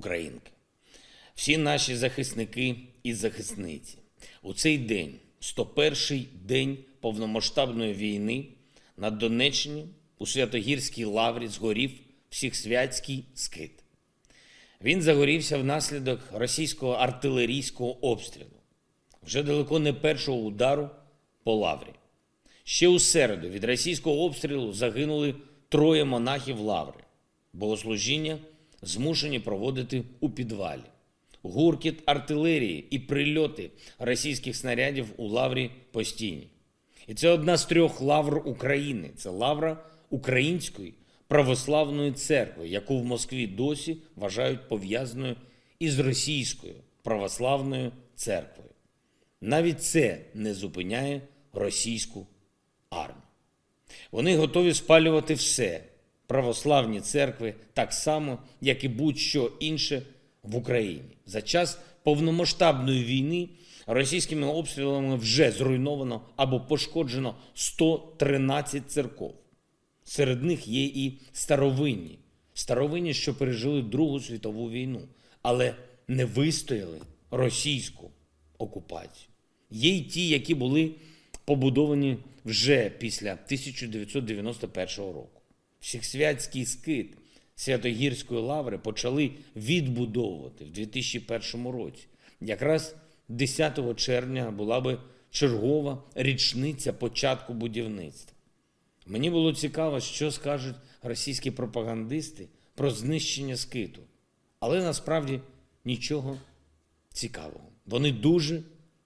Українки, всі наші захисники і захисниці у цей день, 101-й день повномасштабної війни, на Донеччині у Святогірській лаврі згорів всіх-святський скит. Він загорівся внаслідок російського артилерійського обстрілу, вже далеко не першого удару по лаврі. Ще у середу від російського обстрілу загинули троє монахів лаври. Богослужіння змушені проводити у підвалі. Гуркіт артилерії і прильоти російських снарядів у лаврі постійні. І це одна з трьох лавр України. Це лавра Української православної церкви, яку в Москві досі вважають пов'язаною із російською православною церквою. Навіть це не зупиняє російську армію. Вони готові спалювати все православні церкви так само, як і будь-що інше в Україні. За час повномасштабної війни російськими обстрілами вже зруйновано або пошкоджено 113 церков. Серед них є і старовинні, старовинні, що пережили Другу світову війну, але не вистояли російську окупацію. Є й ті, які були побудовані вже після 1991 року. Всехсвятський скит Святогірської лаври почали відбудовувати в 2001 році. Якраз 10 червня була би чергова річниця початку будівництва. Мені було цікаво, що скажуть російські пропагандисти про знищення скиту. Але насправді нічого цікавого. Вони дуже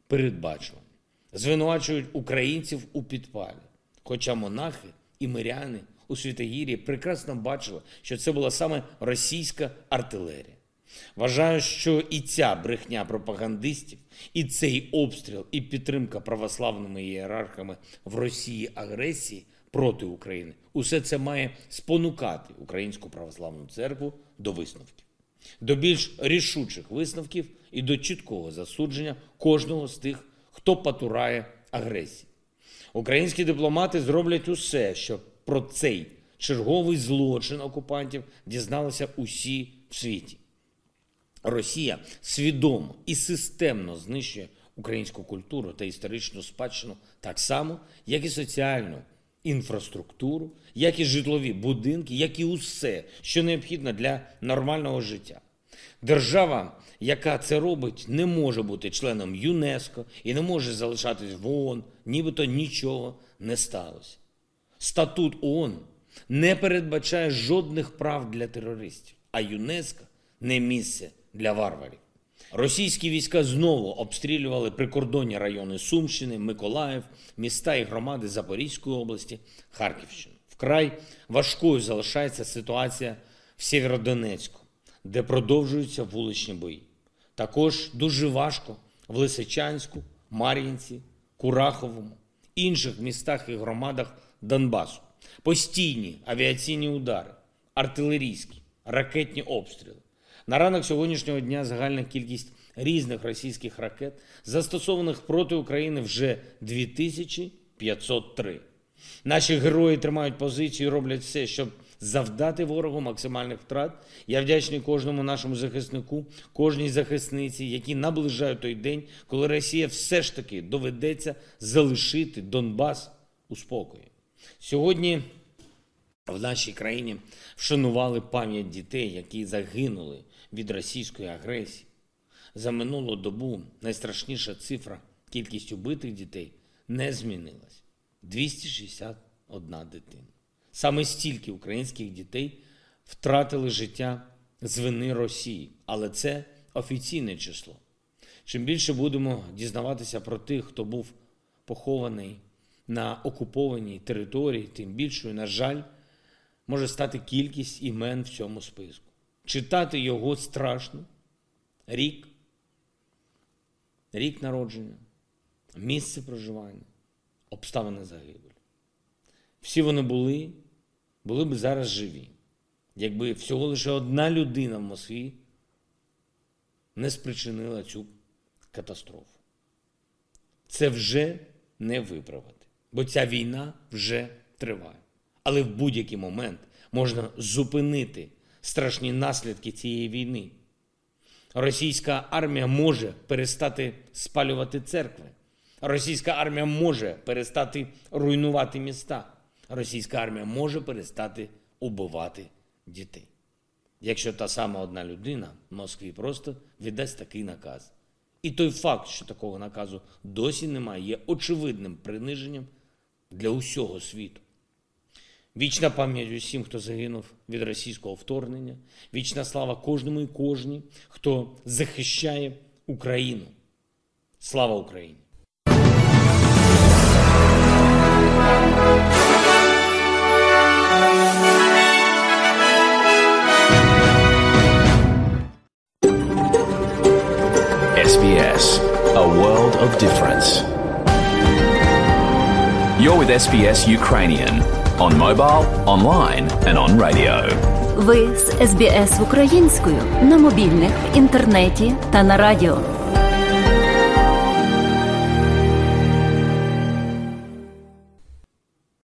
передбачувані. Звинувачують українців у підпалі. Хоча монахи і миряни у Святогір'ї прекрасно бачили, що це була саме російська артилерія. Вважаю, що і ця брехня пропагандистів, і цей обстріл, і підтримка православними ієрархами в Росії агресії проти України усе це має спонукати Українську православну церкву до висновків, до більш рішучих висновків і до чіткого засудження кожного з тих, хто потурає агресії. Українські дипломати зроблять усе, щоб про цей черговий злочин окупантів дізналися усі в світі. Росія свідомо і системно знищує українську культуру та історичну спадщину так само, як і соціальну інфраструктуру, як і житлові будинки, як і усе, що необхідно для нормального життя. Держава, яка це робить, не може бути членом ЮНЕСКО і не може залишатись в ООН, нібито нічого не сталося. Статут ООН не передбачає жодних прав для терористів, а ЮНЕСКО не місце для варварів. Російські війська знову обстрілювали прикордонні райони Сумщини, Миколаїв, міста і громади Запорізької області, Харківщини. Вкрай важкою залишається ситуація в Сєвєродонецьку, де продовжуються вуличні бої. Також дуже важко в Лисичанську, Мар'їнці, Кураховому, інших містах і громадах Донбасу. Постійні авіаційні удари, артилерійські, ракетні обстріли. На ранок сьогоднішнього дня загальна кількість різних російських ракет, застосованих проти України, вже 2503. Наші герої тримають позицію і роблять все, щоб завдати ворогу максимальних втрат. Я вдячний кожному нашому захиснику, кожній захисниці, які наближають той день, коли Росія все ж таки доведеться залишити Донбас у спокої. Сьогодні в нашій країні вшанували пам'ять дітей, які загинули від російської агресії. За минулу добу найстрашніша цифра кількість убитих дітей не змінилась 261 дитина. Саме стільки українських дітей втратили життя з вини Росії, але це офіційне число. Чим більше будемо дізнаватися про тих, хто був похований на окупованій території, тим більшою, на жаль, може стати кількість імен в цьому списку. Читати його страшно. Рік, рік народження, місце проживання, обставини загибелі. Всі вони були, були б зараз живі, якби всього лише одна людина в Москві не спричинила цю катастрофу. Це вже не виправити, бо ця війна вже триває. Але в будь-який момент можна зупинити страшні наслідки цієї війни. Російська армія може перестати спалювати церкви. Російська армія може перестати руйнувати міста. Російська армія може перестати убивати дітей. Якщо та сама одна людина в Москві просто віддасть такий наказ. І той факт, що такого наказу досі немає, є очевидним приниженням для усього світу. Вічна пам'ять усім, хто загинув від російського вторгнення, вічна слава кожному і кожній, хто захищає Україну. Слава Україні! SBS, a world of difference. Ukrainian on mobile, online, and on radio. Ви з СБС українською на мобільних, інтернеті та на радіо.